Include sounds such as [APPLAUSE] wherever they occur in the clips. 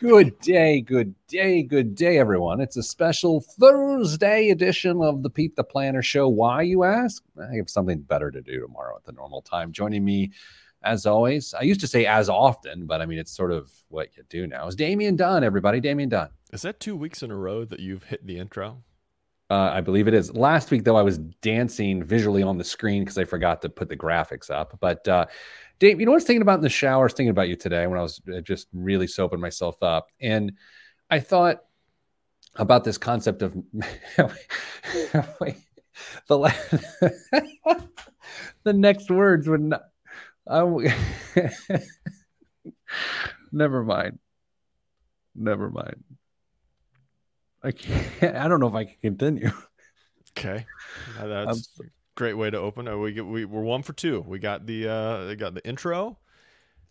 Good day, good day, good day, everyone. It's a special Thursday edition of the Pete the Planner Show. Why, you ask? I have something better to do tomorrow at the normal time. Joining me, as always, I used to say as often, but I mean, it's sort of what you do now, is Damian Dunn, everybody. Damian Dunn. Is that two weeks in a row that you've hit the intro? Uh, I believe it is. Last week, though, I was dancing visually on the screen because I forgot to put the graphics up. But uh, Dave, you know what I was thinking about in the shower? I was thinking about you today when I was uh, just really soaping myself up. And I thought about this concept of [LAUGHS] the, [LAUGHS] the next words would not. I, [LAUGHS] never mind. Never mind. I can't. [LAUGHS] I don't know if I can continue. Okay, [LAUGHS] that's a great way to open. We get, we we're one for two. We got the uh, we got the intro.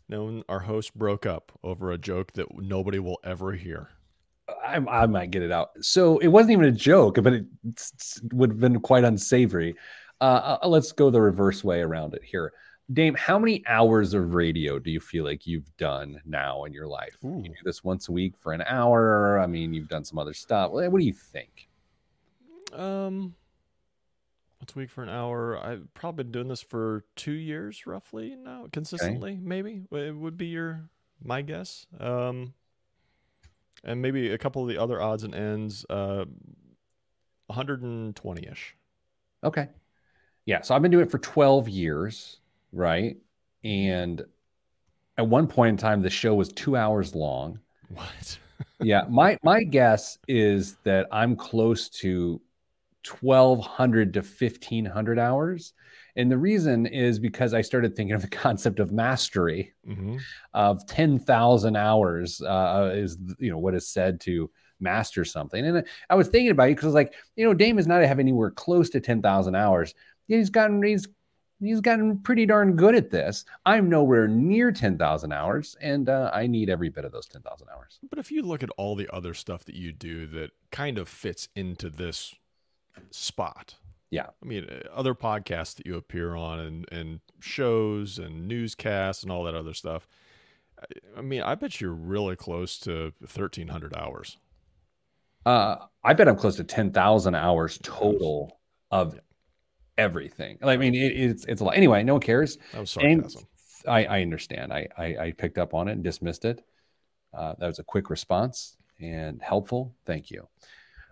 Then our host broke up over a joke that nobody will ever hear. I, I might get it out. So it wasn't even a joke, but it would have been quite unsavory. Uh, uh, let's go the reverse way around it here. Dame, how many hours of radio do you feel like you've done now in your life? Ooh. You do this once a week for an hour. I mean, you've done some other stuff. What do you think? Um, once a week for an hour. I've probably been doing this for two years, roughly now, consistently. Okay. Maybe it would be your my guess. Um, and maybe a couple of the other odds and ends, uh, 120 ish. Okay. Yeah. So I've been doing it for 12 years, right? And at one point in time, the show was two hours long. What? [LAUGHS] yeah. My my guess is that I'm close to 1200 to 1500 hours. And the reason is because I started thinking of the [LAUGHS] concept of mastery mm-hmm. of 10,000 hours uh, is, you know, what is said to master something. And I was thinking about it because I was like, you know, Dame is not to have anywhere close to 10,000 hours. He's gotten, he's, he's gotten pretty darn good at this. I'm nowhere near 10,000 hours and uh, I need every bit of those 10,000 hours. But if you look at all the other stuff that you do that kind of fits into this spot. Yeah. I mean, uh, other podcasts that you appear on and, and shows and newscasts and all that other stuff. I mean, I bet you're really close to 1,300 hours. Uh, I bet I'm close to 10,000 hours total of everything. I mean, it, it's it's a lot. Anyway, no one cares. That was sarcasm. I, I understand. I, I, I picked up on it and dismissed it. Uh, that was a quick response and helpful. Thank you.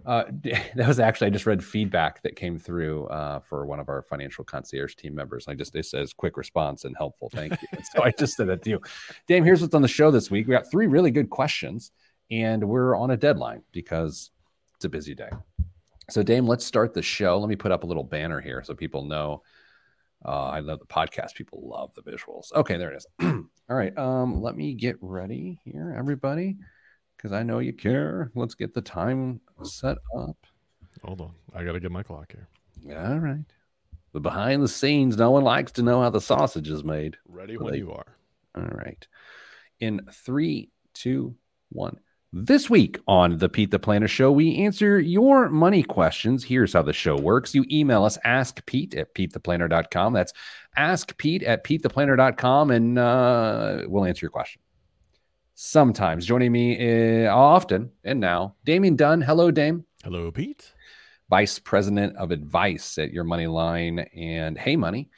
Uh, [LAUGHS] that was actually I just read feedback that came through uh, for one of our financial concierge team members. I just it says quick response and helpful. Thank you. so I just said that to you, Dame. Here's what's on the show this week. We got three really good questions, and we're on a deadline because it's a busy day. So Dame, let's start the show. Let me put up a little banner here so people know. Uh, I love the podcast. People love the visuals. Okay, there it is. [CLEARS THROAT] All right. Um, let me get ready here, everybody because I know you care. Let's get the time set up. Hold on. I got to get my clock here. All right. The behind the scenes, no one likes to know how the sausage is made. Ready when they, you are. All right. In three, two, one. This week on the Pete the Planner Show, we answer your money questions. Here's how the show works. You email us, ask Pete at PeteThePlanner.com. That's ask Pete at PeteThePlanner.com, and uh, we'll answer your question sometimes. Joining me uh, often and now, Damian Dunn. Hello, Dame. Hello, Pete. Vice President of Advice at Your Money Line and Hey Money.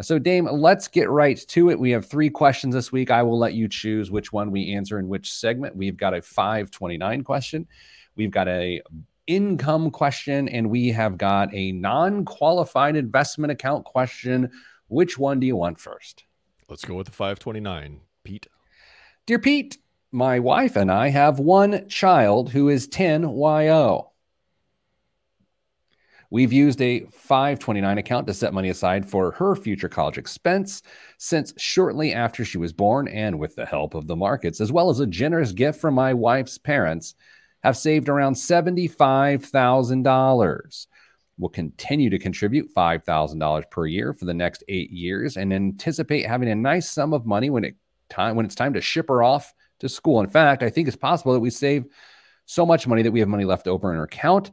So, Dame, let's get right to it. We have three questions this week. I will let you choose which one we answer in which segment. We've got a 529 question, we've got a income question, and we have got a non-qualified investment account question. Which one do you want first? Let's go with the 529, Pete. Dear Pete, my wife and I have one child who is 10 YO. We've used a 529 account to set money aside for her future college expense since shortly after she was born, and with the help of the markets, as well as a generous gift from my wife's parents, have saved around $75,000. We'll continue to contribute $5,000 per year for the next eight years and anticipate having a nice sum of money when it time when it's time to ship her off to school. In fact, I think it's possible that we save so much money that we have money left over in our account.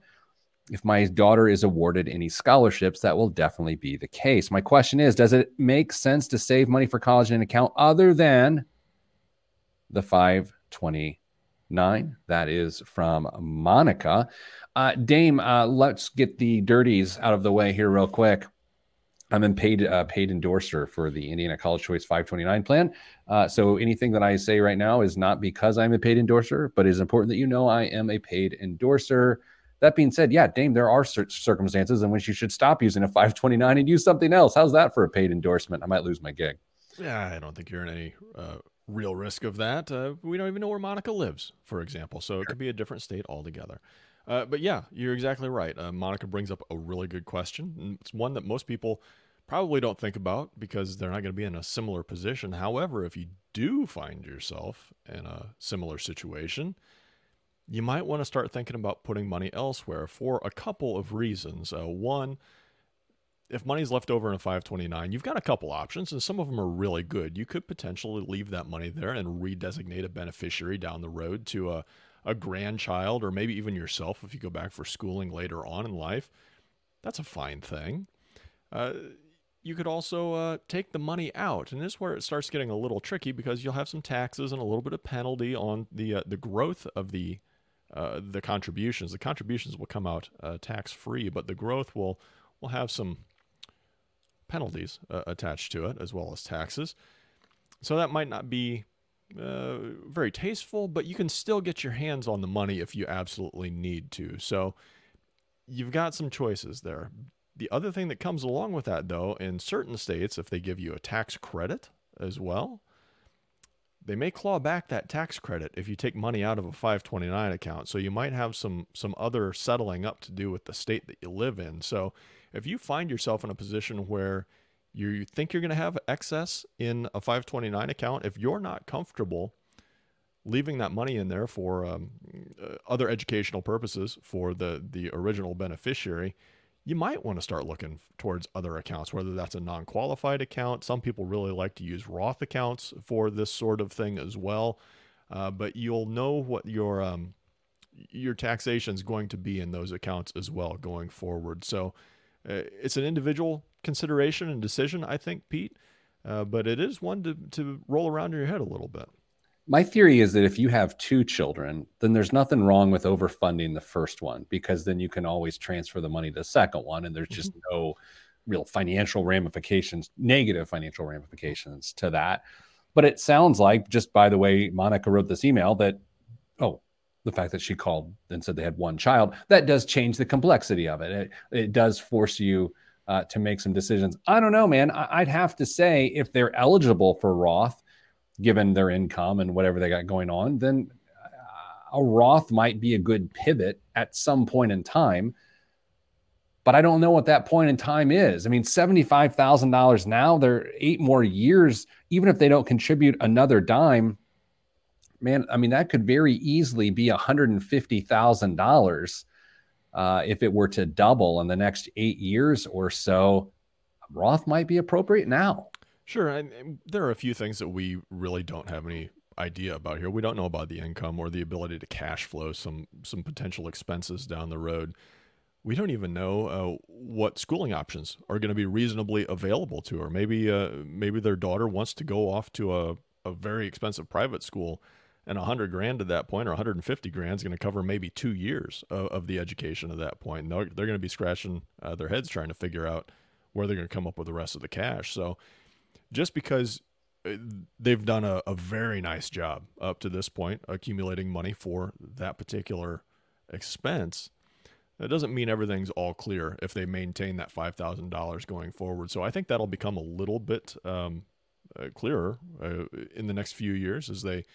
If my daughter is awarded any scholarships, that will definitely be the case. My question is Does it make sense to save money for college in an account other than the 529? That is from Monica. Uh, Dame, uh, let's get the dirties out of the way here real quick. I'm a paid uh, paid endorser for the Indiana College Choice 529 plan. Uh, so anything that I say right now is not because I'm a paid endorser, but it is important that you know I am a paid endorser. That being said, yeah, Dame, there are circumstances in which you should stop using a 529 and use something else. How's that for a paid endorsement? I might lose my gig. Yeah, I don't think you're in any uh, real risk of that. Uh, we don't even know where Monica lives, for example. So it could be a different state altogether. Uh, but yeah, you're exactly right. Uh, Monica brings up a really good question. It's one that most people probably don't think about because they're not going to be in a similar position. However, if you do find yourself in a similar situation, you might want to start thinking about putting money elsewhere for a couple of reasons. Uh, one, if money's left over in a 529, you've got a couple options, and some of them are really good. You could potentially leave that money there and redesignate a beneficiary down the road to a, a grandchild or maybe even yourself if you go back for schooling later on in life. That's a fine thing. Uh, you could also uh, take the money out, and this is where it starts getting a little tricky because you'll have some taxes and a little bit of penalty on the uh, the growth of the uh, the contributions. The contributions will come out uh, tax free, but the growth will will have some penalties uh, attached to it as well as taxes. So that might not be uh, very tasteful, but you can still get your hands on the money if you absolutely need to. So you've got some choices there. The other thing that comes along with that, though, in certain states, if they give you a tax credit as well, they may claw back that tax credit if you take money out of a 529 account. So you might have some some other settling up to do with the state that you live in. So if you find yourself in a position where you think you're going to have excess in a 529 account, if you're not comfortable leaving that money in there for um, uh, other educational purposes for the the original beneficiary, you might want to start looking towards other accounts, whether that's a non-qualified account. Some people really like to use Roth accounts for this sort of thing as well, uh, but you'll know what your um, your taxation is going to be in those accounts as well going forward. So uh, it's an individual consideration and decision, I think, Pete. Uh, but it is one to, to roll around in your head a little bit. My theory is that if you have two children, then there's nothing wrong with overfunding the first one because then you can always transfer the money to the second one, and there's just mm-hmm. no real financial ramifications, negative financial ramifications to that. But it sounds like, just by the way Monica wrote this email, that oh, the fact that she called and said they had one child, that does change the complexity of it. It, it does force you uh, to make some decisions. I don't know, man. I, would have to say if they're eligible for Roth, given their income and whatever they got going on, then uh, a Roth might be a good pivot at some point in time. But I don't know what that point in time is. I mean, $75,000 now, they're eight more years. Even if they don't contribute another dime, man, I mean, that could very easily be $150,000 uh, if it were to double in the next eight years or so. Roth might be appropriate now. Sure. There are a few things that we really don't have any idea about here. We don't know about the income or the ability to cash flow some some potential expenses down the road. We don't even know uh, what schooling options are going to be reasonably available to her. Maybe uh, maybe their daughter wants to go off to a, a very expensive private school and 100 grand at that point or 150 grand is going to cover maybe two years of, of, the education at that point. And they're, they're going to be scratching uh, their heads trying to figure out where they're going to come up with the rest of the cash. So just because uh, they've done a, a very nice job up to this point accumulating money for that particular expense, that doesn't mean everything's all clear if they maintain that $5,000 going forward. So I think that'll become a little bit um, uh, clearer uh, in the next few years as they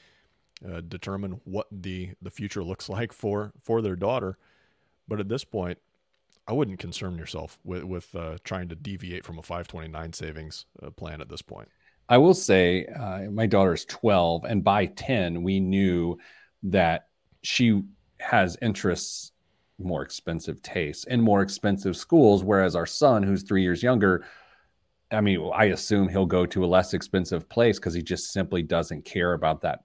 uh, determine what the the future looks [LAUGHS] like for for their daughter. But at this point, I wouldn't concern yourself with with uh, trying to deviate from a 529 savings uh, plan at this point. I will say, uh, my daughter's 12, and by 10, we knew that she has interests, more expensive tastes, in more expensive schools, whereas our son, who's three years younger, I mean, I assume he'll go to a less expensive place because he just simply doesn't care about that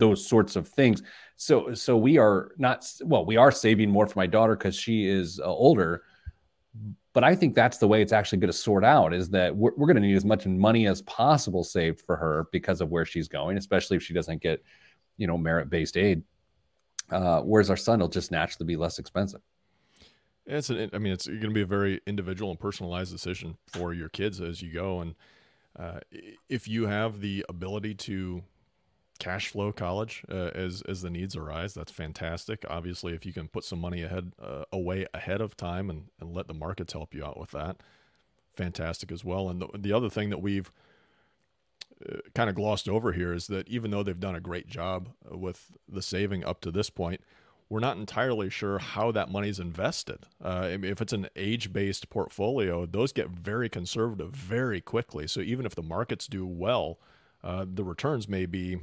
those sorts of things. So so we are not well, we are saving more for my daughter because she is uh, older. But I think that's the way it's actually going to sort out is that we're, we're going to need as much money as possible saved for her because of where she's going, especially if she doesn't get you know, merit based aid. Uh, whereas our son will just naturally be less expensive. It's an, I mean, it's going to be a very individual and personalized decision for your kids as you go. And uh, if you have the ability to cash flow college uh, as as the needs arise, that's fantastic. Obviously, if you can put some money ahead uh, away ahead of time and, and let the markets help you out with that, fantastic as well. And the, the other thing that we've uh, kind of glossed over here is that even though they've done a great job with the saving up to this point, we're not entirely sure how that money's invested. Uh, if it's an age based portfolio, those get very conservative very quickly. So even if the markets do well, uh, the returns may be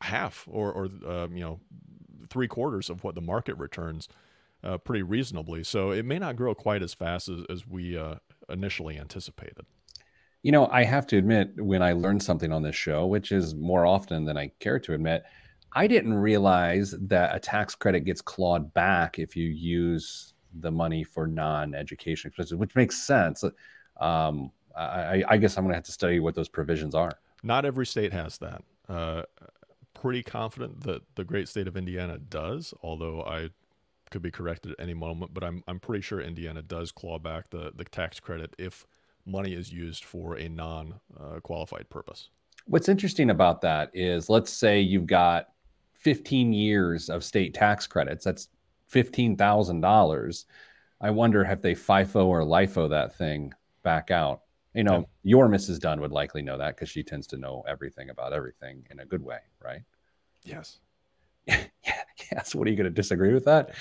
half or, or uh, you know, three quarters of what the market returns uh, pretty reasonably. So it may not grow quite as fast as, as we uh, initially anticipated. You know, I have to admit, when I learned something on this show, which is more often than I care to admit, I didn't realize that a tax credit gets clawed back if you use the money for non-education expenses, which makes sense. Um, I, I, guess I'm going to have to study what those provisions are. Not every state has that. Uh, pretty confident that the great state of Indiana does, although I could be corrected at any moment. But I'm I'm pretty sure Indiana does claw back the the tax credit if money is used for a non-qualified uh, purpose. What's interesting about that is, let's say you've got 15 years of state tax credits. That's $15,000. I wonder if they FIFO or LIFO that thing back out. You know, yeah. your Mrs. Dunn would likely know that because she tends to know everything about everything in a good way, right? Yes. yeah, [LAUGHS] yes. What are you going to disagree with that?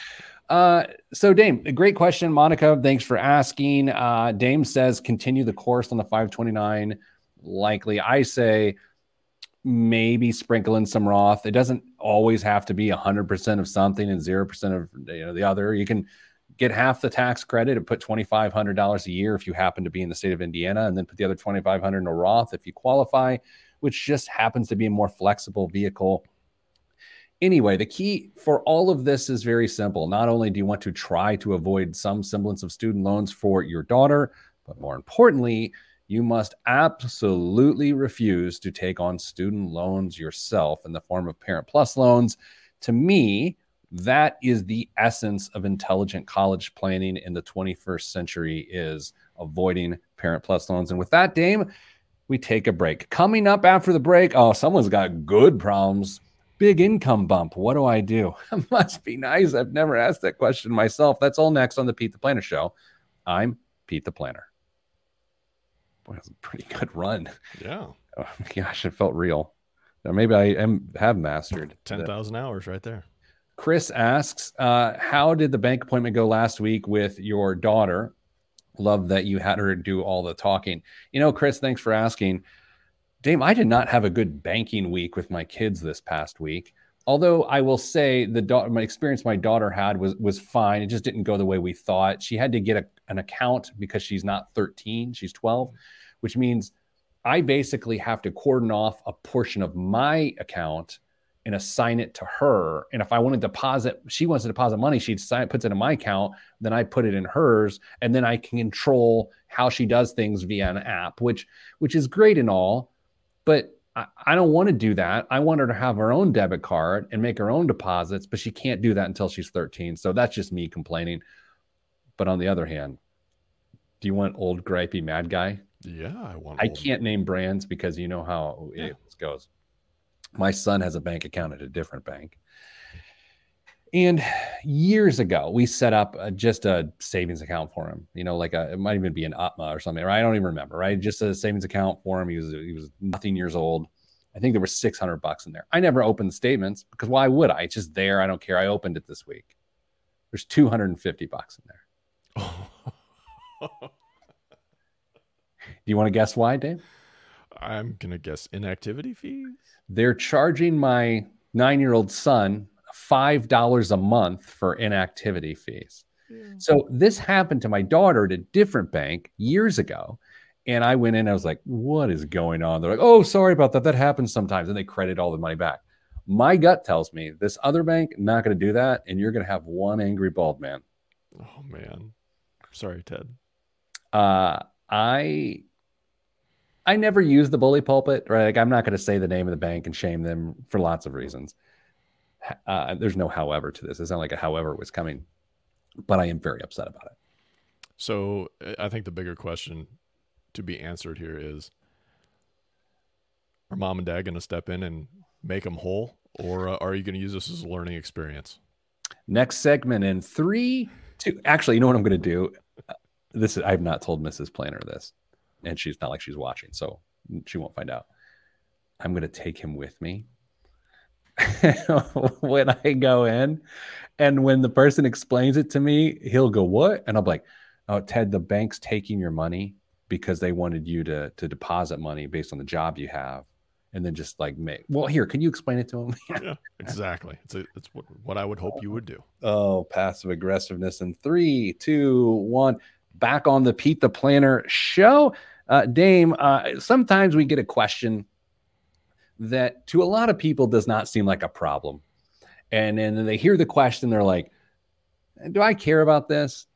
Uh, so, Dame, great question, Monica. Thanks for asking. Uh, Dame says continue the course on the 529. Likely, I say maybe sprinkle in some Roth. It doesn't always have to be 100% of something and 0% of you know, the other. You can get half the tax credit and put $2,500 a year if you happen to be in the state of Indiana, and then put the other 2,500 in a Roth if you qualify, which just happens to be a more flexible vehicle. Anyway, the key for all of this is very simple. Not only do you want to try to avoid some semblance of student loans for your daughter, but more importantly, you must absolutely refuse to take on student loans yourself in the form of Parent Plus loans. To me, that is the essence of intelligent college planning in the 21st century is avoiding Parent Plus loans. And with that, Dame, we take a break. Coming up after the break, oh, someone's got good problems. Big income bump. What do I do? [LAUGHS] must be nice. I've never asked that question myself. That's all next on the Pete the Planner Show. I'm Pete the Planner. Boy, that was a pretty good run. Yeah. [LAUGHS] Oh gosh, it felt real. Now, maybe I am have mastered ten thousand hours right there. Chris asks, uh, "How did the bank appointment go last week with your daughter?" Love that you had her do all the talking. You know, Chris, thanks for asking. Dame, I did not have a good banking week with my kids this past week. Although I will say the da- my experience my daughter had was was fine. It just didn't go the way we thought. She had to get a, an account because she's not 13, she's 12 which means I basically have to cordon off a portion of my account and assign it to her. And if I want to deposit, she wants to deposit money, she puts it in my account, then I put it in hers, and then I can control how she does things via an app, which which is great and all, but I, I don't want to do that. I want her to have her own debit card and make her own deposits, but she can't do that until she's 13. So that's just me complaining. But on the other hand, do you want old gripey mad guy? Yeah, I want. I can't name brands because you know how yeah. it goes. My son has a bank account at a different bank. And years ago, we set up a, just a savings account for him. You know, like a, it might even be an UTMA or something. Right? I don't even remember. Right? Just a savings account for him. He was he was nothing years old. I think there was 600 bucks in there. I never opened the statements because why would I? It's just there. I don't care. I opened it this week. There's 250 bucks in there. [LAUGHS] Do you want to guess why, Dave? I'm going to guess inactivity fees. They're charging my nine year old son $5 a month for inactivity fees. Yeah. So this happened to my daughter at a different bank years ago. And I went in, I was like, what is going on? They're like, oh, sorry about that. That happens sometimes. And they credit all the money back. My gut tells me this other bank, not going to do that. And you're going to have one angry bald man. Oh, man. Sorry, Ted. Uh, I I never use the bully pulpit, right? Like I'm not going to say the name of the bank and shame them for lots of reasons. Uh, there's no however to this. It's not like a however was coming, but I am very upset about it. So I think the bigger question to be answered here is are mom and dad going to step in and make them whole or uh, are you going to use this as a learning experience next segment in three two actually you know what i'm going to do this is i've not told mrs planner this and she's not like she's watching so she won't find out i'm going to take him with me [LAUGHS] when i go in and when the person explains it to me he'll go what? And i'm like oh ted the bank's taking your money because they wanted you to to deposit money based on the job you have. And then just like make well here can you explain it to him? [LAUGHS] Yeah exactly. It's a, it's what, what i would hope you would do. Oh passive aggressiveness in three two one. Back on the pete the planner show. Uh, dame uh, sometimes we get a question that to a lot of people does not seem like a problem and then they hear the question they're like do i care about this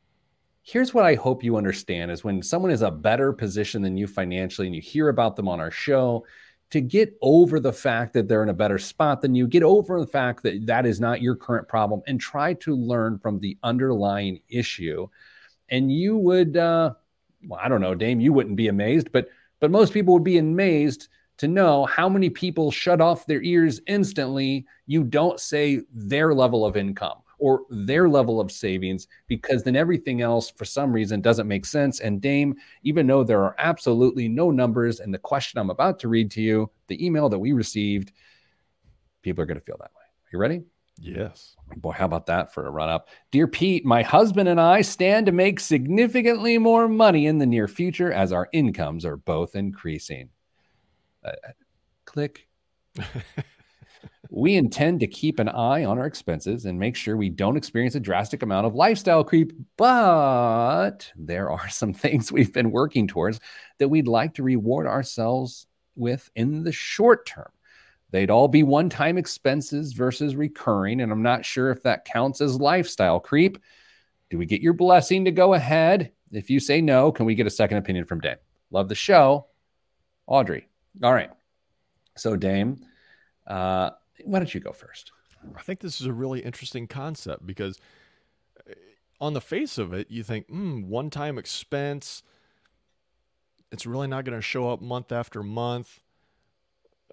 here's what i hope you understand is when someone is a better position than you financially and you hear about them on our show to get over the fact that they're in a better spot than you, get over the fact that that is not your current problem, and try to learn from the underlying issue. And you would, uh, well, I don't know, Dame, you wouldn't be amazed, but but most people would be amazed to know how many people shut off their ears instantly. You don't say their level of income or their level of savings because then everything else for some reason doesn't make sense. And Dame, even though there are absolutely no numbers in the question I'm about to read to you, the email that we received, people are going to feel that way. Are you ready? Yes. Boy, how about that for a run up? Dear Pete, my husband and I stand to make significantly more money in the near future as our incomes are both increasing. Uh, click. we intend to keep an eye on our expenses and make sure we don't experience a drastic amount of lifestyle creep. But there are [LAUGHS] some things we've been working towards that we'd like to reward ourselves with in the short term. They'd all be one time expenses versus recurring. And I'm not sure if that counts as lifestyle creep. Do we get your blessing to go ahead? If you say no, can we get a second opinion from Dan? Love the show. Audrey. All right. So, Dame, uh, why don't you go first? I think this is a really interesting concept because eh, on the face of it, you think, hmm, one time expense. It's really not going to show up month after month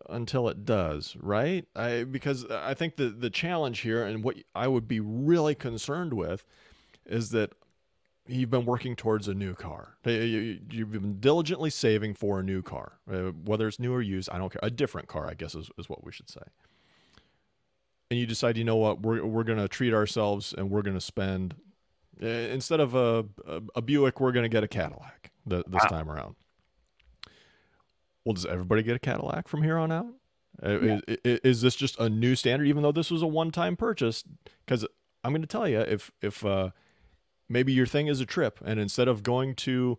until it does, right? I, because I think the, the challenge here and what I would be really concerned with is that you've been working towards a new car. You've been diligently saving for a new car, uh, whether it's new or used. I don't care. A different car, I guess, is, is what we should say and you decide, you know what, we're we're gonna treat ourselves and we're gonna spend uh, instead of a, a, a Buick, we're gonna get a Cadillac the, this wow. time around. Well, does everybody get a Cadillac from here on out? Uh, yeah. Is, is, this just a new standard, even though this was a one-time purchase? Because I'm going to tell you, if if uh, maybe your thing is a trip, and instead of going to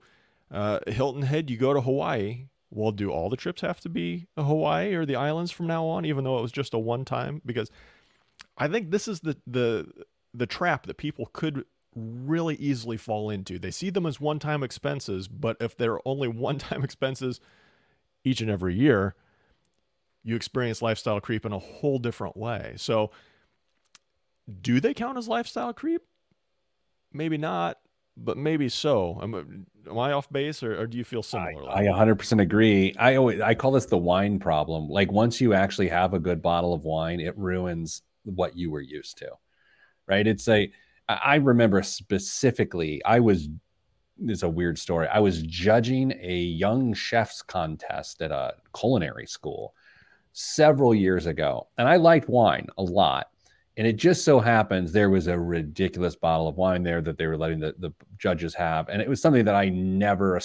uh, Hilton Head, you go to Hawaii. Well, do all the trips have to be Hawaii or the islands from now on, even though it was just a one-time? Because I think this is the the the trap that people could really easily fall into. They see them as one-time expenses, but if they're only [LAUGHS] one-time expenses each and every year, you experience lifestyle creep in a whole different way. So, do they count as lifestyle creep? Maybe not, but maybe so. Am, am I off base, or, or, do you feel similar? I, I 100% agree. I always I call this the wine problem. Like once you actually have a good bottle of wine, it ruins what you were used to, right? It's a, I remember specifically, I was, it's a weird story. I was judging a young chef's contest at a culinary school several years ago, and I liked wine a lot. And it just so happens there was a ridiculous bottle of wine there that they were letting the, the judges have. And it was something that I never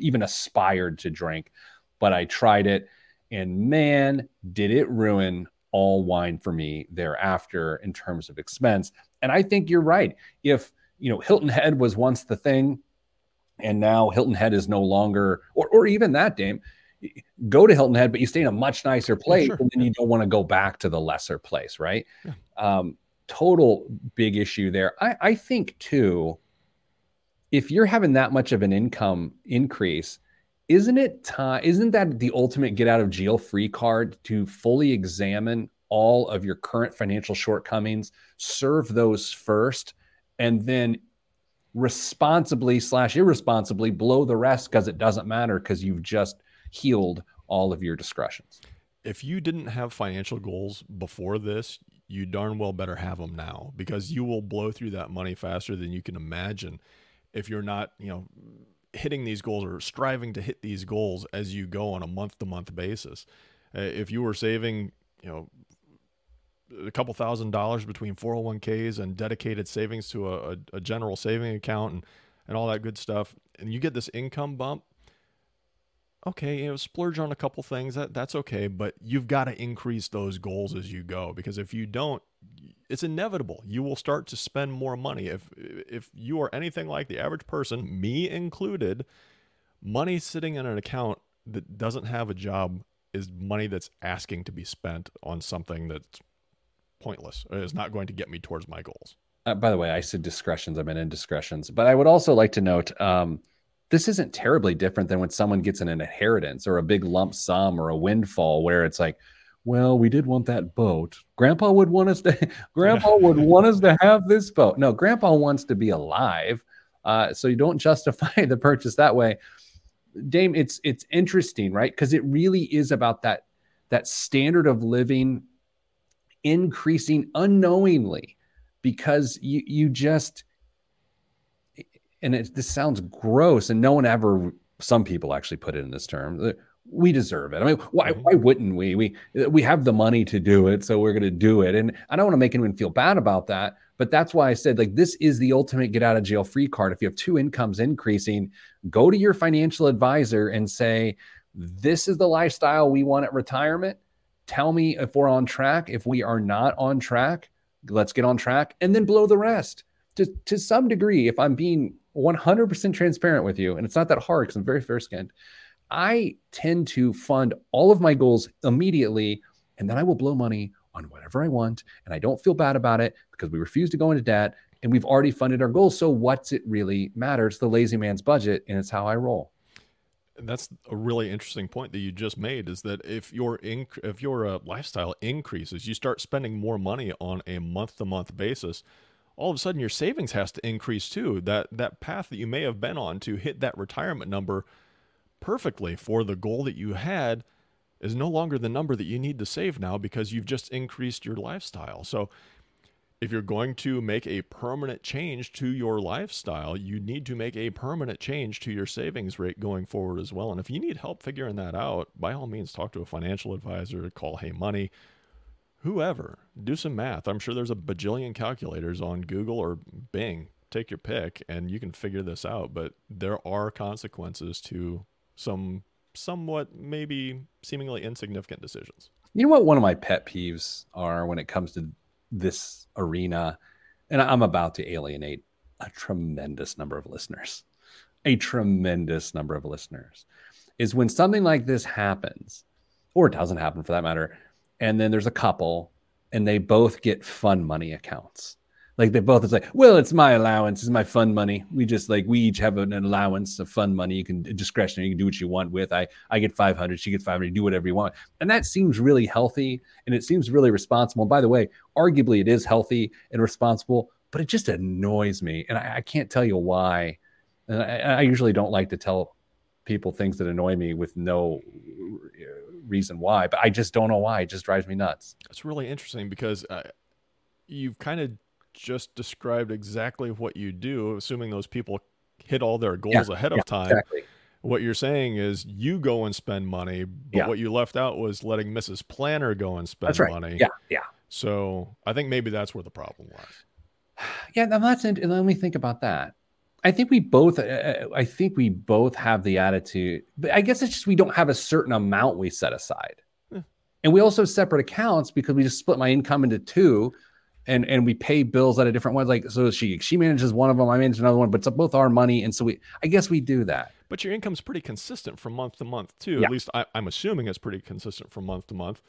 even aspired to drink, but I tried it. And man, did it ruin all wine for me thereafter in terms of expense. And I think you're right. If, you know, Hilton Head was once the thing and now Hilton Head is no longer, or, or even that, Dame, go to Hilton Head, but you stay in a much nicer place yeah, sure. and then you don't want to go back to the lesser place, right? Yeah. Um, total big issue there. I, I think too, if you're having that much of an income increase, isn't it time isn't that the ultimate get out of jail free card to fully examine all of your current financial shortcomings, serve those first, and then responsibly slash irresponsibly blow the rest because it doesn't matter because you've just healed all of your discretions. If you didn't have financial goals before this, you darn well better have them now because you will blow through that money faster than you can imagine if you're not, you know, hitting these goals or striving to hit these goals as you go on a month to month basis. Uh, if you were saving, you know, a couple thousand dollars between 401ks and dedicated savings to a, a, general saving account and, and all that good stuff, and you get this income bump, okay, you know, splurge on a couple things. That that's okay, but you've got to increase those goals as you go because if you don't, it's inevitable. You will start to spend more money. If if you are anything like the average person, me included, money sitting in an account that doesn't have a job is money that's asking to be spent on something that's pointless. It is not going to get me towards my goals. Uh, by the way, I said discretions. I meant indiscretions. But I would also like to note um, this isn't terribly different than when someone gets an inheritance or a big lump sum or a windfall where it's like, well, we did want that boat. Grandpa would want us to. [LAUGHS] Grandpa would [LAUGHS] want us to have this boat. No, Grandpa wants to be alive, uh, so you don't [LAUGHS] justify the purchase that way. Dame, it's it's interesting, right? Because it really is about that that standard of living increasing unknowingly because you you just and it, this sounds gross, and no one ever. Some people actually put it in this term. We deserve it. I mean, why mm-hmm. why wouldn't we? We we have the money to do it, so we're going to do it. And I don't want to make anyone feel bad about that, but that's why I said like this is the ultimate get out of jail free card. If you have two incomes increasing, go to your financial advisor and say, "This is the lifestyle we want at retirement." Tell me if we're on track. If we are not on track, let's get on track and then blow the rest. To, to some degree, if I'm being 100% transparent with you, and it's not that hard because I'm very fair skinned. I tend to fund all of my goals immediately, and then I will blow money on whatever I want. And I don't feel bad about it because we refuse to go into debt and we've already funded our goals. So, what's it really matter? It's the lazy man's budget, and it's how I roll. That's a really interesting point that you just made. Is that if your inc- if your uh, lifestyle increases, you start spending more money on a month to month basis all of a sudden your savings has to increase too. That that path that you may have been on to hit that retirement number perfectly for the goal that you had is no longer the number that you need to save now because you've just increased your lifestyle. So if you're going to make a permanent change to your lifestyle, you need to make a permanent change to your savings rate going forward as well. And if you need help figuring that out, by all means, talk to a financial advisor, call Hey Money whoever, do some math. I'm sure there's a bajillion calculators on Google or Bing. Take your pick and you can figure this out. But there are consequences to some somewhat maybe seemingly insignificant decisions. You know what one of my pet peeves are when it comes to this arena? And I'm about to alienate a tremendous number of listeners. A tremendous number of listeners is when something like this happens, or it doesn't happen for that matter, and then there's a couple and they both get fun money accounts. Like they both it's like well it's my allowance it's my fun money. We just like we each have an allowance of fun money. You can discretionary you can do what you want with. I i get 500 she gets 500 do whatever you want. And that seems really healthy and it seems really responsible. And by the way arguably it is healthy and responsible but it just annoys me and i, I can't tell you why. And I, I usually don't like to tell people things that annoy me with no reason why, but I just don't know why. It just drives me nuts. It's really interesting because uh, you've kind of just described exactly what you do, assuming those people hit all their goals yeah, ahead of yeah, time. Exactly. What you're saying is you go and spend money, but yeah. what you left out was letting Mrs. Planner go and spend right. money. Yeah, yeah. So I think maybe that's where the problem was. [SIGHS] Yeah, now that's let me think about that. I think we both. Uh, uh, I think we both have the attitude, but I guess it's just we don't have a certain amount we set aside, yeah. and we also have separate accounts because we just split my income into two, and and we pay bills at a different one. Like so, she she manages one of them, I manage another one, but it's both our money, and so we. I guess we do that. But your income's pretty consistent from month to month too. Yeah. At least I, I'm assuming it's pretty consistent from month to month.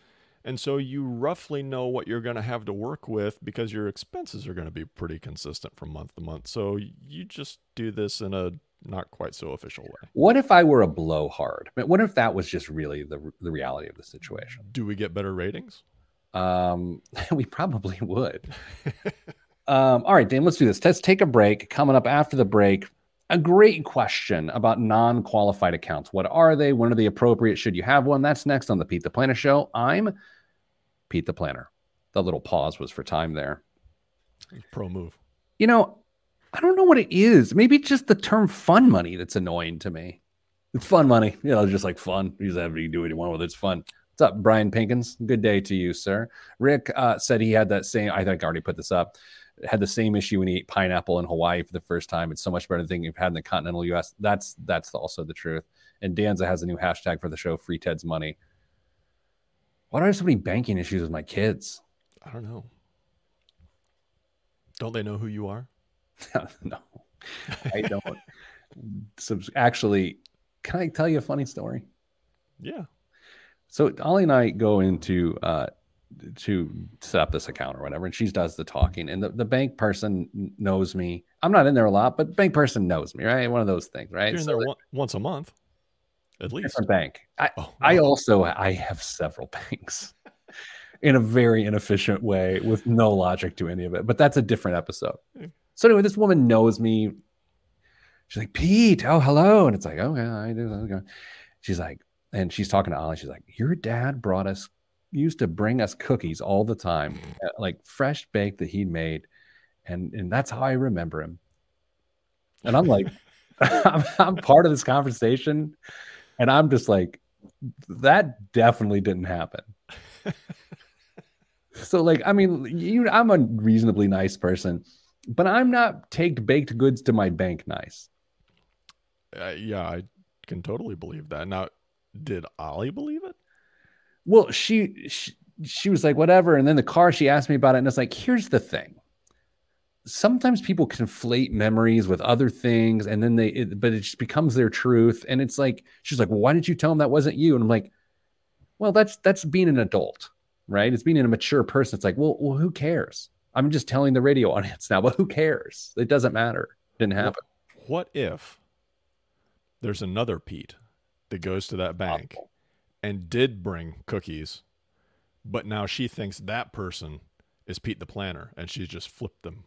And so you roughly know what you're going to have to work with because your expenses are going to be pretty consistent from month to month. So you just do this in a not quite so official way. What if I were a blowhard? What if that was just really the, the reality of the situation? Do we get better ratings? Um, [LAUGHS] we probably would. um, all right, Dan, let's do this. Let's take a break. Coming up after the break, a great question about non qualified accounts. What are they? When are they appropriate? Should you have one? That's next on the Pete the Planner Show. I'm Pete the Planner. The little pause was for time there. Pro move. You know, I don't know what it is. Maybe it's just the term fun money that's annoying to me. It's fun money. You know, just like fun. You just have to do what you want with it. It's fun. What's up, Brian Pinkins? Good day to you, sir. Rick uh, said he had that same, I think I already put this up, had the same issue when he ate pineapple in Hawaii for the first time. It's so much better than you've had in the continental US. That's that's also the truth. And Danza has a new hashtag for the show, Free Ted's Money. Why do I have so many banking issues with my kids? I don't know. Don't they know who you are? [LAUGHS] no, I don't. so actually, can I tell you a funny story? Yeah. So Ollie and I go into uh, to set up this account or whatever, and she does the talking. And the, the bank person knows me. I'm not in there a lot, but bank person knows me, right? One of those things, right? You're in so there one, once a month, at least. Different bank. I, oh, wow. I also I have several [LAUGHS] banks in a very inefficient way with no logic to any of it. But that's a different episode. Hmm. So anyway, this woman knows me. She's like, Pete, oh hello, and it's like, oh yeah, I do. She's like, and she's talking to Ollie. She's like, Your dad brought us, used to bring us cookies all the time, uh, like fresh baked that he'd made. And, and that's how I remember him. And I'm like, [LAUGHS] I'm, I'm part of this conversation. And I'm just like, that definitely didn't happen. [LAUGHS] so, like, I mean, you, I'm a reasonably nice person, but I'm not take baked goods to my bank nice. Uh, yeah, I can totally believe that. Now, did Ollie believe it? Well, she, she she was like, whatever. And then the car, she asked me about it, and it's like, here's the thing. Sometimes people conflate memories with other things, and then they, it, but it just becomes their truth. And it's like, she's like, well, why didn't you tell him that wasn't you? And I'm like, well, that's that's being an adult, right? It's being a mature person. It's like, well, well, who cares? I'm just telling the radio [LAUGHS] audience now, but who cares? It doesn't matter. It didn't happen. What if there's another Pete that goes to that bank and did bring cookies, but now she thinks that person is Pete the planner and she's just flipped them.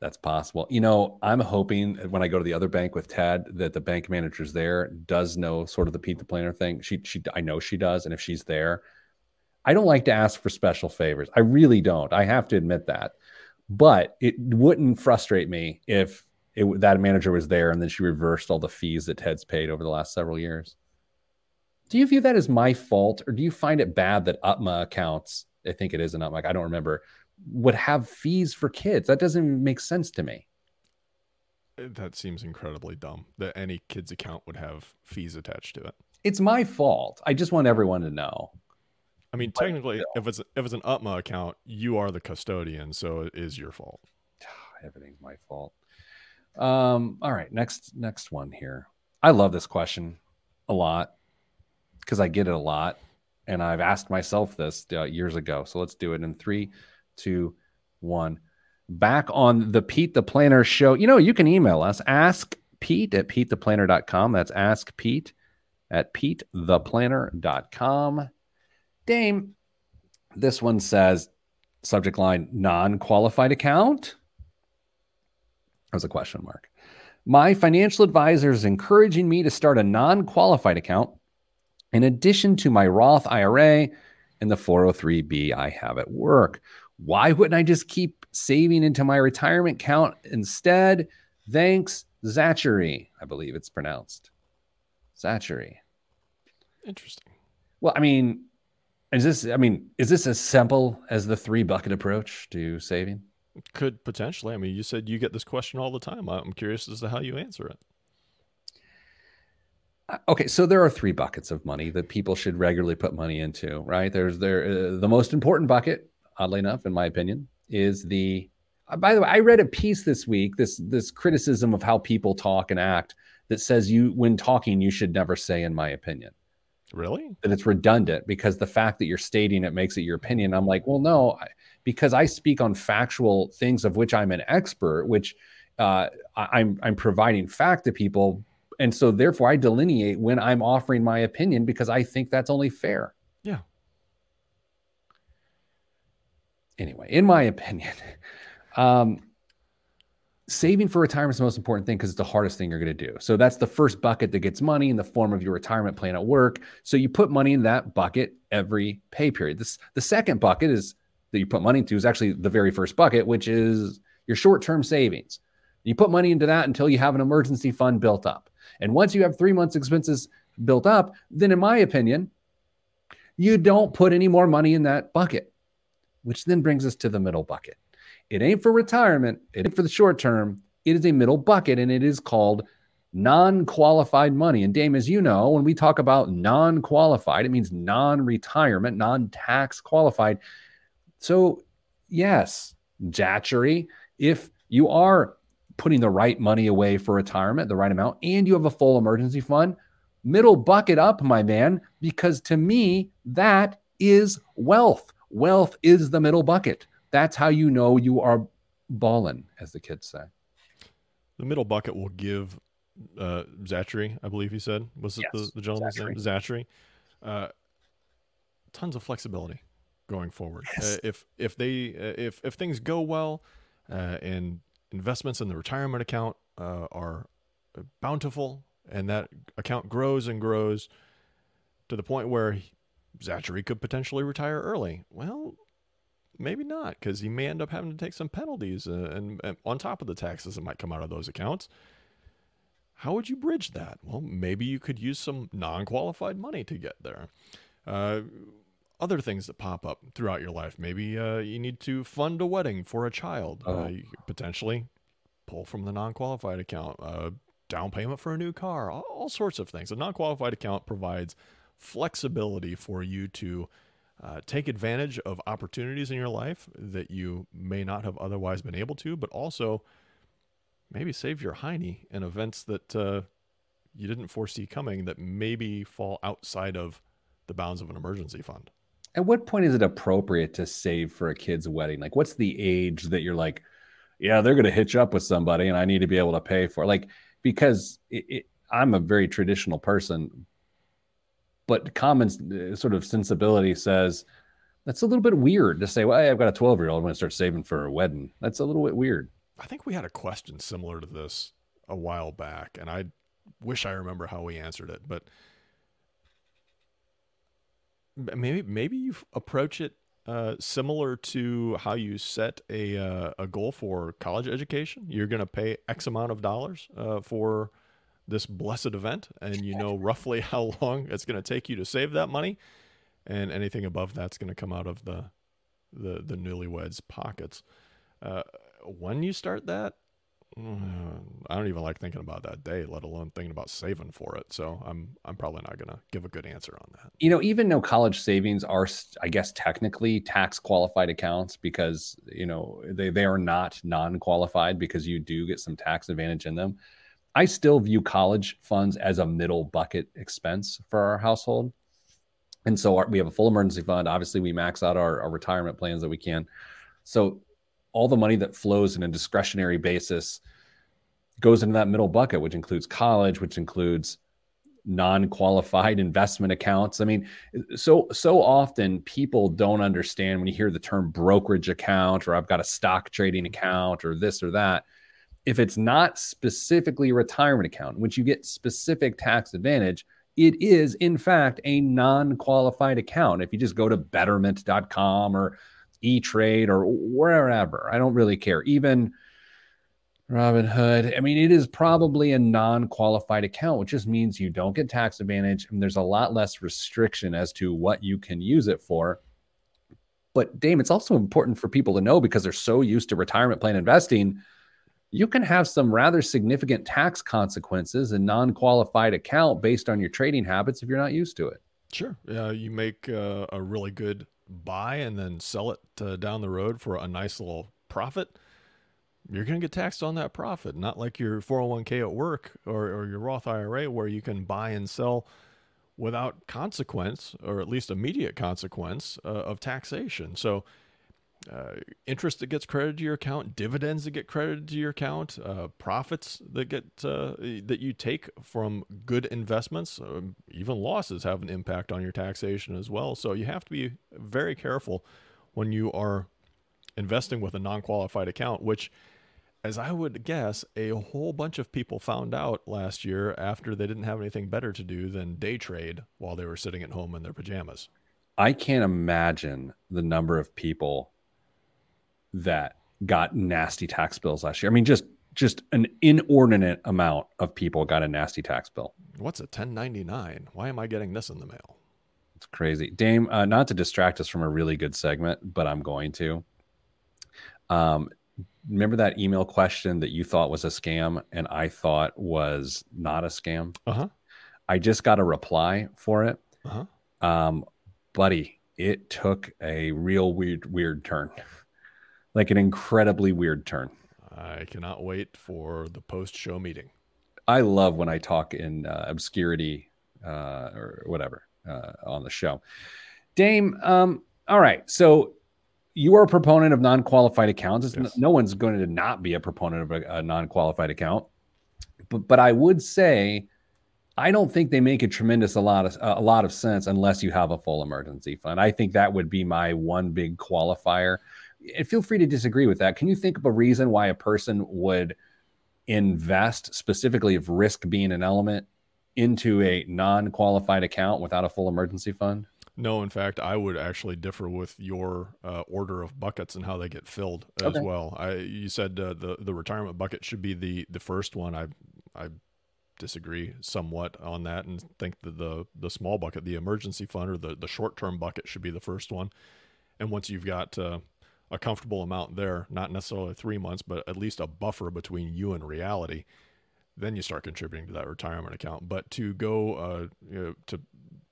That's possible. You know, I'm hoping when I go to the other bank with Ted that the bank manager's there does know sort of the Pete the planner thing. She she I know she does and if she's there, I don't like to ask for special favors. I really don't. I have to admit that. But it wouldn't frustrate me if it, that manager was there and then she reversed all the fees that Ted's paid over the last several years. Do you view that as my fault or do you find it bad that Upma accounts, I think it is an Upma. I don't remember, would have fees for kids? That doesn't make sense to me. That seems incredibly dumb that any kid's account would have fees attached to it. It's my fault. I just want everyone to know. I mean, technically, if it's if it's an UTMA account, you are the custodian, so it is your fault. [SIGHS] Everything's my fault. Um, all right, next next one here. I love this question a lot because I get it a lot, and I've asked myself this uh, years ago. So let's do it in three, two, one. Back on the Pete the Planner show. You know, you can email us. Ask Pete at PeteThePlanner.com. That's Ask Pete at PeteThePlanner.com. Dame, this one says subject line non qualified account. As a question mark. My financial advisor is encouraging me to start a non qualified account in addition to my Roth IRA and the 403b I have at work. Why wouldn't I just keep saving into my retirement account instead? Thanks, Zachary. I believe it's pronounced. Zachary. Interesting. Well, I mean, is this, I mean, is this as simple as the three bucket approach to saving? Could potentially. I mean, you said you get this question all the time. I'm curious as to how you answer it. Uh, okay, so there are three buckets of money that people should regularly put money into, right? There's there uh, the most important bucket, oddly enough, in my opinion, is the. Uh, by the way, I read a piece this week. This this criticism of how people talk and act that says you when talking you should never say, in my opinion. Really? That it's redundant because the fact that you're stating it makes it your opinion. I'm like, well, no, I, because I speak on factual things of which I'm an expert, which uh, I'm I'm providing fact to people, and so therefore I delineate when I'm offering my opinion because I think that's only fair. Yeah. Anyway, in my opinion, [LAUGHS] um, saving for retirement is the most important thing because it's the hardest thing you're going to do. So that's the first bucket that gets money in the form of your retirement plan at work. So you put money in that bucket every pay period. This the second bucket is that you put money into is actually the very first bucket, which is your short-term savings. You put money into that until you have an emergency fund built up. And once you have 3 months expenses built up, then in my opinion, you don't put any more money in that bucket. Which then brings us to the middle bucket. It ain't for retirement, it ain't for the short term. It is a middle bucket and it is called non qualified money. And Dame, as you know, when we talk about non qualified, it means non retirement, non tax qualified. So, yes, Zachary, if you are putting the right money away for retirement, the right amount, and you have a full emergency fund, middle bucket up, my man, because to me, that is wealth. Wealth is the middle bucket. That's how you know you are balling, as the kids say. The middle bucket will give uh, Zachary, I believe he said, was it yes, the, the gentleman's Zachary. name? Zachary. Uh, tons of flexibility going forward. Yes. Uh, if if they uh, if if things go well uh, and investments in the retirement account uh, are bountiful and that account grows and grows to the point where Zachary could potentially retire early. Well, maybe not because he may end up having to take some penalties uh, and, and, on top of the taxes that might come out of those accounts. How would you bridge that? Well maybe you could use some non-qualified money to get there. Uh, other things that pop up throughout your life. Maybe uh, you need to fund a wedding for a child. Uh, you potentially pull from the non-qualified account uh, down payment for a new car all, all sorts of things. A non-qualified account provides flexibility for you to uh, take advantage of opportunities in your life that you may not have otherwise been able to, but also maybe save your hiney in events that uh, you didn't foresee coming that maybe fall outside of the bounds of an emergency fund. At what point is it appropriate to save for a kid's wedding? Like, what's the age that you're like, yeah, they're going to hitch up with somebody and I need to be able to pay for it? Like, because it, it, I'm a very traditional person, but common uh, sort of sensibility says that's a little bit weird to say, well, hey, I've got a 12 year old. I'm going to start saving for a wedding. That's a little bit weird. I think we had a question similar to this a while back, and I wish I remember how we answered it, but maybe maybe you approach it uh, similar to how you set a uh, a goal for college education. You're going to pay X amount of dollars uh, for this blessed event and you know roughly [LAUGHS] how long it's going to take you to save that money and anything above that's going to come out of the the the newlyweds pockets uh, when you start that I don't even like thinking about that day, let alone thinking about saving for it. So I'm I'm probably not going to give a good answer on that. You know, even though college savings are, I guess, technically tax qualified accounts because you know they they are not non qualified because you do get some tax advantage in them. I still view college funds as a middle bucket expense for our household. And so our, we have a full emergency fund. Obviously, we max out our, our retirement plans that we can. So all the money that flows in a discretionary basis goes into that middle bucket, which includes college, which includes non-qualified investment accounts. I mean, so so often people don't understand when you hear the term brokerage account or I've got a stock trading account or this or that if it's not specifically a retirement account, which you get specific tax advantage, it is in fact a non-qualified account. If you just go to betterment.com or E-Trade or wherever, I don't really care. Even Robinhood, I mean, it is probably a non-qualified account, which just means you don't get tax advantage and there's a lot less restriction as to what you can use it for. But Dame, it's also important for people to know because they're so used to retirement plan investing you can have some rather significant tax consequences in non-qualified account based on your trading habits if you're not used to it. Sure. Yeah, you make uh, a really good buy and then sell it uh, down the road for a nice little profit. You're going to get taxed on that profit, not like your 401k at work or, or your Roth IRA where you can buy and sell without consequence or at least immediate consequence uh, of taxation. So uh, interest that gets credited to your account, dividends that get credited to your account, uh, profits that get uh, that you take from good investments, um, even losses have an impact on your taxation as well. So you have to be very careful when you are investing with a non-qualified account, which as I would guess, a whole bunch of people found out last year after they didn't have anything better to do than day trade while they were sitting at home in their pajamas. I can't imagine the number of people that got nasty tax bills last year. I mean, just just an inordinate amount of people got a nasty tax bill. What's a 1099? Why am I getting this in the mail? It's crazy. Dame, uh, not to distract us from a really good segment, but I'm going to. Um, remember that email question that you thought was a scam and I thought was not a scam? Uh-huh. I just got a reply for it. Uh-huh. Um, buddy, it took a real weird, weird turn. Like an incredibly weird turn. I cannot wait for the post show meeting. I love when I talk in uh, obscurity uh, or whatever uh, on the show. Dame, um, all right. So you are a proponent of non-qualified accounts. Yes. No one's going to not be a proponent of a, a non-qualified account, but but I would say I don't think they make a tremendous a lot of a lot of sense unless you have a full emergency fund. I think that would be my one big qualifier. And feel free to disagree with that. Can you think of a reason why a person would invest specifically if risk being an element into a non-qualified account without a full emergency fund? No, in fact, I would actually differ with your uh, order of buckets and how they get filled as okay. well. I you said uh, the the retirement bucket should be the the first one. I I disagree somewhat on that and think that the the small bucket, the emergency fund or the the short term bucket, should be the first one. And once you've got uh, a comfortable amount there, not necessarily three months, but at least a buffer between you and reality, then you start contributing to that retirement account. But to go uh, you know, to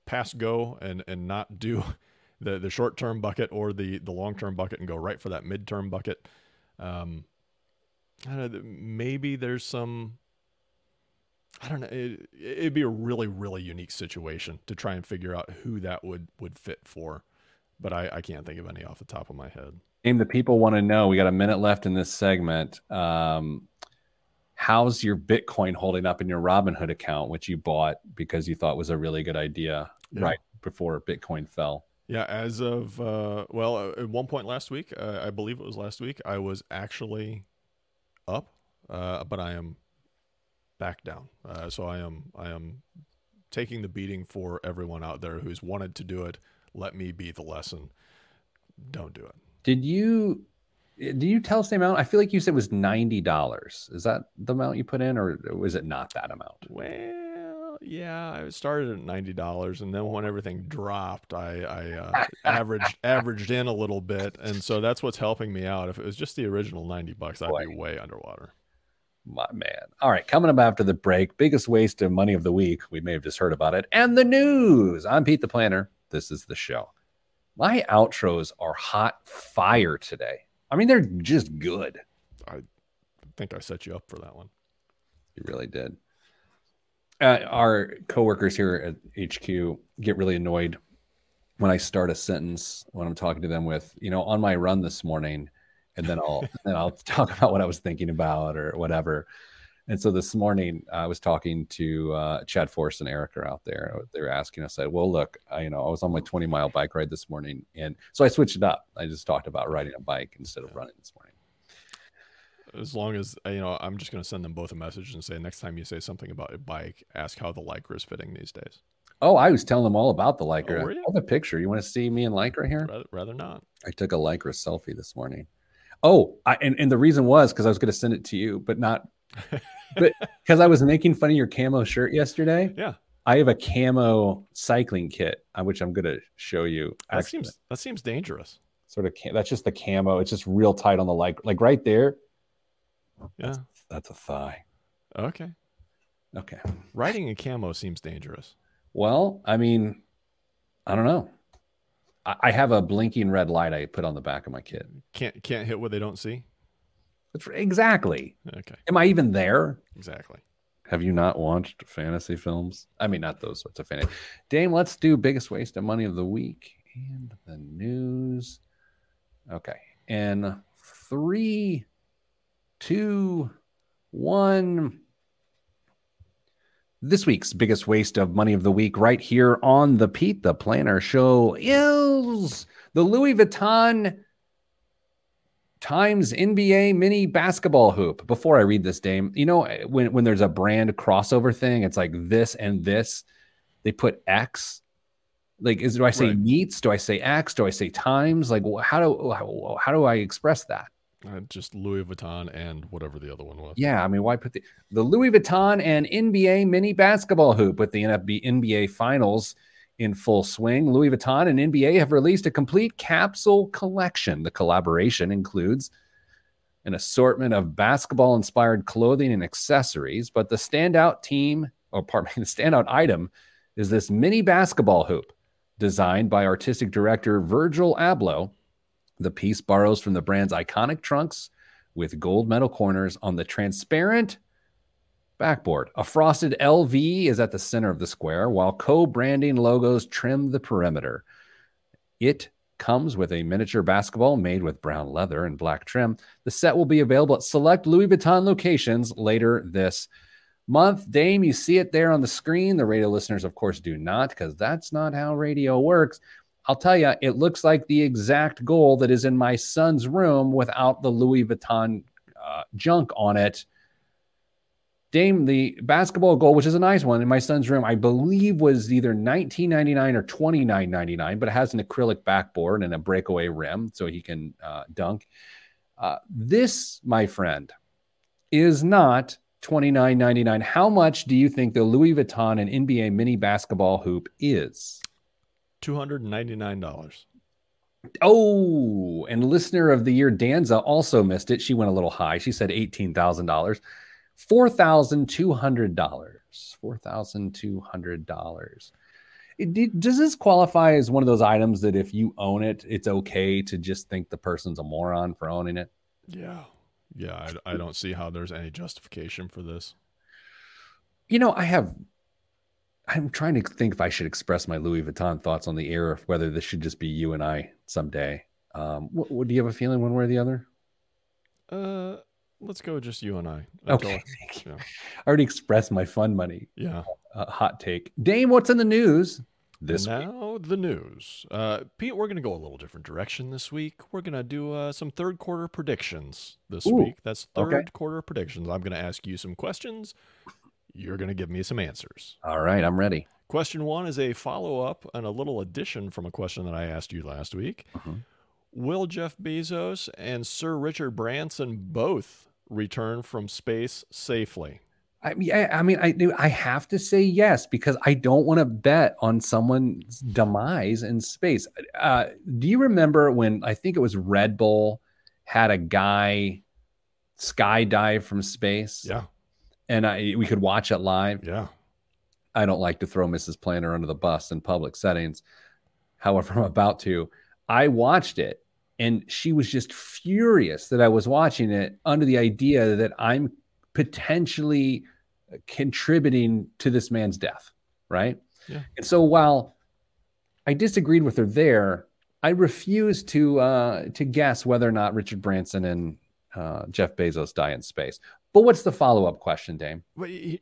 pass go and and not do [LAUGHS] the the short term bucket or the the long term bucket and go right for that midterm bucket. Um, know, maybe there's some. I don't know. It, it'd be a really, really unique situation to try and figure out who that would would fit for, but I, I can't think of any off the top of my head. Dame the people want to know. We got a minute left in this segment. Um, how's your Bitcoin holding up in your Robinhood account, which you bought because you thought was a really good idea yeah. right before Bitcoin fell? Yeah, as of uh, well, uh, at one point last week, uh, I believe it was last week, I was actually up, uh, but I am back down. Uh, so I am I am taking the beating for everyone out there who's wanted to do it. Let me be the lesson. Don't do it. Did you did you tell us the amount? I feel like you said it was ninety dollars. Is that the amount you put in, or was it not that amount? Well, yeah, I started at ninety dollars, and then when everything dropped, I, I uh, averaged [LAUGHS] averaged in a little bit, and so that's what's helping me out. If it was just the original ninety bucks, I'd Boy. be way underwater. My man. All right, coming up after the break, biggest waste of money of the week. We may have just heard about it, and the news. I'm Pete the Planner. This is the show. My outros are hot fire today. I mean, they're just good. I think I set you up for that one. You really did. Uh, our coworkers here at HQ get really annoyed when I start a sentence when I'm talking to them with, you know, on my run this morning, and then I'll [LAUGHS] and I'll talk about what I was thinking about or whatever. And so this morning I was talking to uh, Chad Forrest and Erica out there. They were asking. I said, "Well, look, I, you know, I was on my 20 mile bike ride this morning, and so I switched it up. I just talked about riding a bike instead of running this morning." As long as you know, I'm just going to send them both a message and say, next time you say something about a bike, ask how the Lycra is fitting these days. Oh, I was telling them all about the Lycra. Oh, I have a picture. You want to see me in Lycra here? Rather, rather not. I took a Lycra selfie this morning. Oh, I, and, and the reason was because I was going to send it to you, but not but because I was making fun of your camo shirt yesterday. Yeah. I have a camo cycling kit, uh, which I'm going to show you. That seems that seems dangerous. Sort of. That's just the camo. It's just real tight on the like, like right there. Yeah. That's, that's a thigh. Okay. Okay. Riding in camo seems dangerous. Well, I mean, I don't know. I, I have a blinking red light I put on the back of my kit. Can't can't hit what they don't see. Exactly. Okay. Am I even there? Exactly. Have you not watched fantasy films? I mean, not those sorts of fantasy. Dame, let's do biggest waste of money of the week and the news. Okay. And three, two, one. This week's biggest waste of money of the week, right here on the Pete the Planner Show, is the Louis Vuitton times NBA mini basketball hoop. Before I read this, Dame, you know when when there's a brand crossover thing, it's like this and this. They put X. Like, is do I say right. meets? Do I say X? Do I say times? Like, how do how, how do I express that? Uh, just Louis Vuitton and whatever the other one was. Yeah, I mean, why put the the Louis Vuitton and NBA mini basketball hoop with the NBA Finals in full swing? Louis Vuitton and NBA have released a complete capsule collection. The collaboration includes an assortment of basketball-inspired clothing and accessories, but the standout team, or pardon me, [LAUGHS] the standout item is this mini basketball hoop designed by artistic director Virgil Abloh the piece borrows from the brand's iconic trunks with gold metal corners on the transparent backboard. A frosted LV is at the center of the square, while co branding logos trim the perimeter. It comes with a miniature basketball made with brown leather and black trim. The set will be available at select Louis Vuitton locations later this month. Dame, you see it there on the screen. The radio listeners, of course, do not, because that's not how radio works. I'll tell you, it looks like the exact goal that is in my son's room without the Louis Vuitton uh, junk on it. Dame, the basketball goal, which is a nice one in my son's room, I believe was either 19.99 or 29.99, but it has an acrylic backboard and a breakaway rim so he can uh, dunk. Uh, this, my friend, is not 29.99. How much do you think the Louis Vuitton and NBA mini basketball hoop is? $299. Oh, and listener of the year, Danza, also missed it. She went a little high. She said $18,000. $4,200. $4,200. does this qualify as one of those items that if you own it, it's okay to just think the person's a moron for owning it? Yeah. Yeah. I, I don't see how there's any justification for this. You know, I have I'm trying to think if I should express my Louis Vuitton thoughts on the air, or whether this should just be you and I someday. Um, what, what, do you have a feeling one way or the other? Uh, let's go just you and I. okay, [LAUGHS] yeah. I already expressed my fun money. Yeah, uh, hot take. Dame, what's in the news this now week? the news. Uh, Pete, we're gonna go a little different direction this week. We're gonna do uh, some third quarter predictions this Ooh, week. That's third okay. quarter predictions. I'm gonna ask you some questions. You're going to give me some answers. All right, I'm ready. Question one is a follow up and a little addition from a question that I asked you last week. Mm-hmm. Will Jeff Bezos and Sir Richard Branson both return from space safely? I mean, I, I mean, I do. I have to say yes because I don't want to bet on someone's demise in space. Uh, do you remember when I think it was Red Bull had a guy skydive from space? Yeah and I we could watch it live. Yeah. I don't like to throw Mrs. Planner under the bus in public settings. However, I'm about to. I watched it and she was just furious that I was watching it under the idea that I'm potentially contributing to this man's death, right? Yeah. And so while I disagreed with her there, I refuse to uh, to guess whether or not Richard Branson and uh, Jeff Bezos die in space. But what's the follow up question, Dame?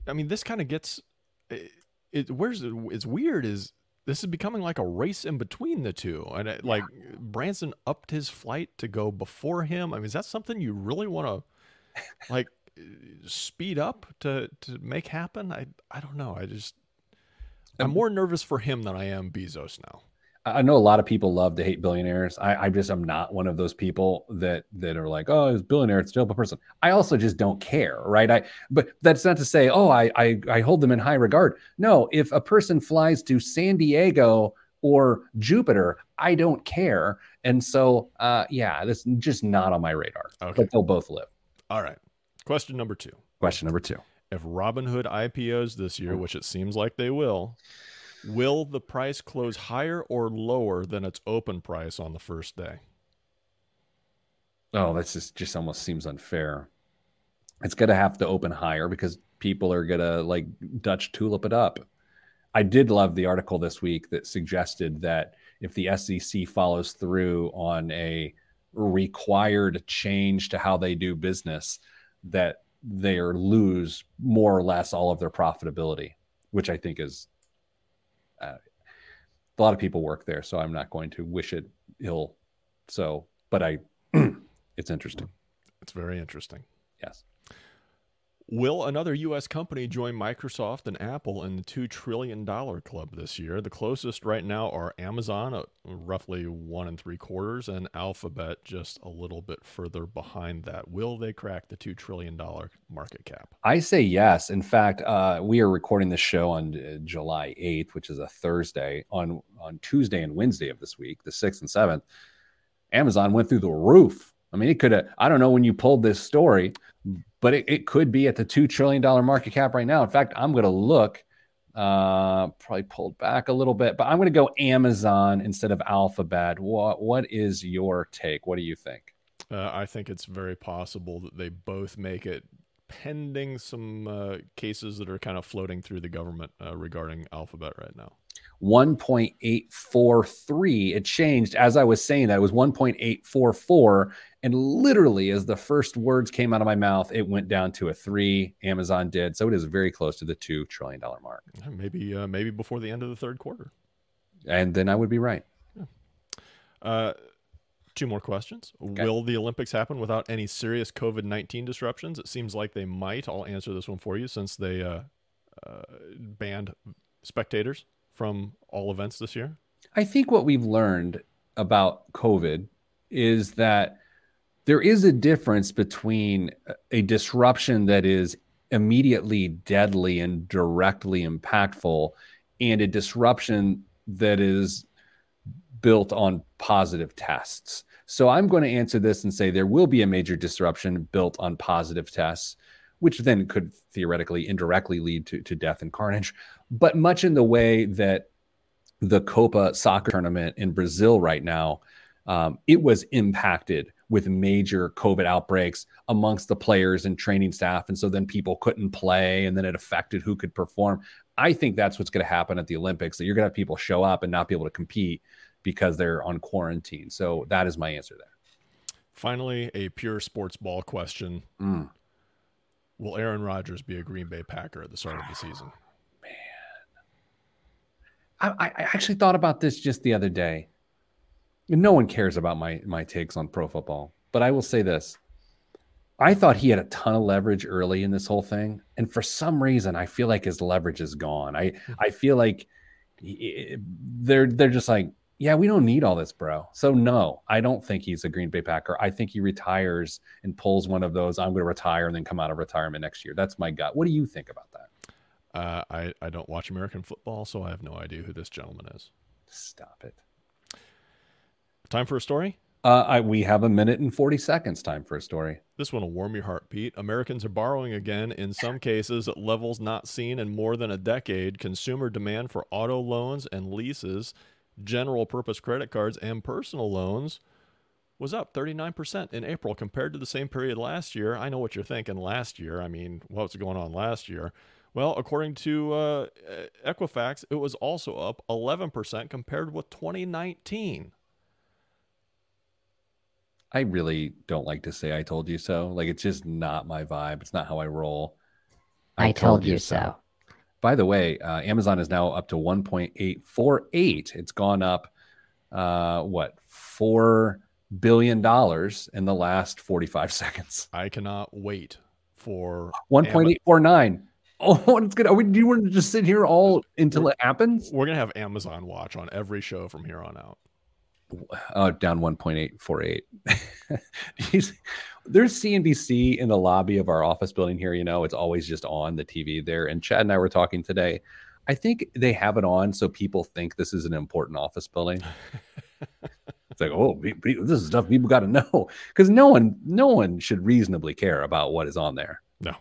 I mean, this kind of gets it, it. Where's it, it's weird is this is becoming like a race in between the two, and it, like Branson upped his flight to go before him. I mean, is that something you really want to [LAUGHS] like speed up to to make happen? I I don't know. I just I'm more nervous for him than I am Bezos now. I know a lot of people love to hate billionaires. I, I just am not one of those people that that are like, oh, it's billionaire, it's still a person. I also just don't care, right? I but that's not to say, oh, I, I I hold them in high regard. No, if a person flies to San Diego or Jupiter, I don't care. And so, uh, yeah, that's just not on my radar. Okay. But they'll both live. All right. Question number two. Question number two. If Robinhood IPOs this year, which it seems like they will, Will the price close higher or lower than its open price on the first day? Oh, that's just just almost seems unfair. It's gonna have to open higher because people are gonna like Dutch tulip it up. I did love the article this week that suggested that if the SEC follows through on a required change to how they do business, that they lose more or less all of their profitability, which I think is uh, a lot of people work there, so I'm not going to wish it ill. So, but I, [CLEARS THROAT] It's interesting. It's very interesting. Yes. Will another U.S. company join Microsoft and Apple in the $2 trillion club this year? The closest right now are Amazon at roughly one and three quarters, and Alphabet just a little bit further behind that. Will they crack the $2 trillion market cap? I say yes. In fact, uh, we are recording this show on uh, July 8th, which is a Thursday. On, on Tuesday and Wednesday of this week, the 6th and 7th, Amazon went through the roof. I mean, it could have, I don't know when you pulled this story, but it, it could be at the $2 trillion market cap right now. In fact, I'm going to look, uh, probably pulled back a little bit, but I'm going to go Amazon instead of Alphabet. What, what is your take? What do you think? Uh, I think it's very possible that they both make it pending some uh, cases that are kind of floating through the government uh, regarding Alphabet right now. 1.843. It changed as I was saying that it was 1.844. And literally, as the first words came out of my mouth, it went down to a three. Amazon did. So it is very close to the $2 trillion mark. Maybe, uh, maybe before the end of the third quarter. And then I would be right. Yeah. Uh, two more questions. Okay. Will the Olympics happen without any serious COVID 19 disruptions? It seems like they might. I'll answer this one for you since they uh, uh, banned spectators from all events this year? I think what we've learned about COVID is that there is a difference between a disruption that is immediately deadly and directly impactful and a disruption that is built on positive tests. So I'm going to answer this and say there will be a major disruption built on positive tests, which then could theoretically indirectly lead to, to death and carnage but much in the way that the Copa soccer tournament in Brazil right now, um, it was impacted with major COVID outbreaks amongst the players and training staff. And so then people couldn't play and then it affected who could perform. I think that's what's going to happen at the Olympics that you're going to have people show up and not be able to compete because they're on quarantine. So that is my answer there. Finally, a pure sports ball question. Mm. Will Aaron Rodgers be a Green Bay Packer at the start of the season? I, I actually thought about this just the other day. No one cares about my my takes on pro football, but I will say this. I thought he had a ton of leverage early in this whole thing, and for some reason, I feel like his leverage is gone. I hmm. I feel like they're they're just like, yeah, we don't need all this, bro. So no, I don't think he's a Green Bay Packer. I think he retires and pulls one of those. I'm going to retire and then come out of retirement next year. That's my gut. What do you think about that? Uh, I, I don't watch American football, so I have no idea who this gentleman is. Stop it. Time for a story? Uh, I, we have a minute and 40 seconds time for a story. This one will warm your heart, Pete. Americans are borrowing again, in some cases at levels not seen in more than a decade. Consumer demand for auto loans and leases, general purpose credit cards, and personal loans was up 39% in April compared to the same period last year. I know what you're thinking last year. I mean, what was going on last year? Well, according to uh, Equifax, it was also up 11% compared with 2019. I really don't like to say I told you so. Like, it's just not my vibe. It's not how I roll. I, I told, told, you so. so. By the way, uh, Amazon is now up to 1.848. It's gone up, uh, what, $4 billion in the last 45 [LAUGHS] seconds. I cannot wait for 1.849. Oh, [LAUGHS] it's good. Are we, do you want to just sit here all until we're, it happens? We're gonna have Amazon Watch on every show from here on out. Oh, down one point eight four eight. [LAUGHS] There's CNBC in the lobby of our office building here. You know, it's always just on the TV there. And Chad and I were talking today. I think they have it on so people think this is an important office building. [LAUGHS] it's like, oh, this is stuff people got to know because no one, no one should reasonably care about what is on there. No.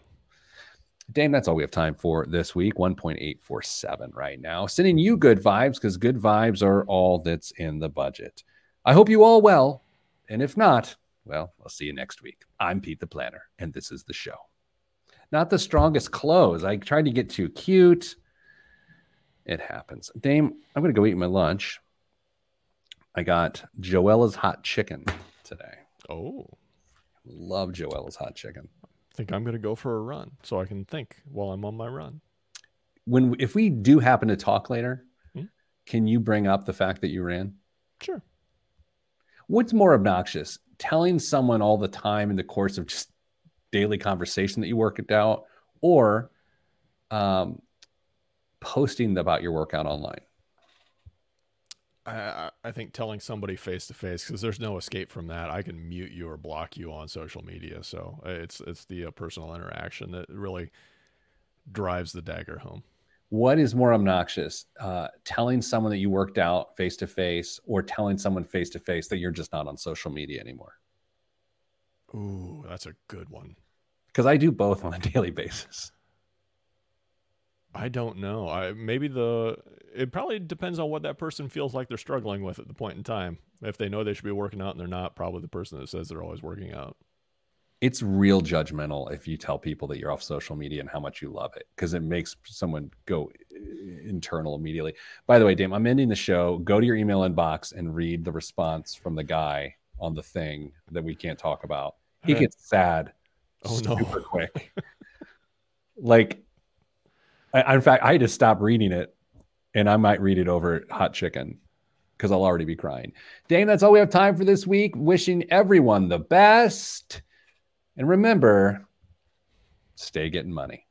Dame, that's all we have time for this week. 1.847 right now. Sending you good vibes because good vibes are all that's in the budget. I hope you all well. And if not, well, I'll see you next week. I'm Pete the Planner, and this is the show. Not the strongest close. I tried to get too cute. It happens. Dame, I'm going to go eat my lunch. I got Joella's hot chicken today. Oh. Love Joella's hot chicken think I'm going to go for a run so I can think while I'm on my run. When if we do happen to talk later, hmm? can you bring up the fact that you ran? Sure. What's more obnoxious? Telling someone all the time in the course of just daily conversation that you work it out, or um, posting about your workout online? I, I think telling somebody face to face because there's no escape from that. I can mute you or block you on social media, so uh, it's it's the uh, personal interaction that really drives the dagger home. What is more obnoxious, uh, telling someone that you worked out face to face, or telling someone face to face that you're just not on social media anymore? Ooh, that's a good one. Because I do both on a [LAUGHS] daily basis. I don't know. I maybe the it probably depends on what that person feels like they're struggling with at the point in time. If they know they should be working out and they're not, probably the person that says they're always working out. It's real judgmental if you tell people that you're off social media and how much you love it because it makes someone go uh, internal immediately. By the way, Dame, I'm ending the show. Go to your email inbox and read the response from the guy on the thing that we can't talk about. He gets sad oh, super no. quick. [LAUGHS] like I, in fact, I had to stop reading it, and I might read it over hot chicken because I'll already be crying. Dame, that's all we have time for this week. Wishing everyone the best, and remember, stay getting money.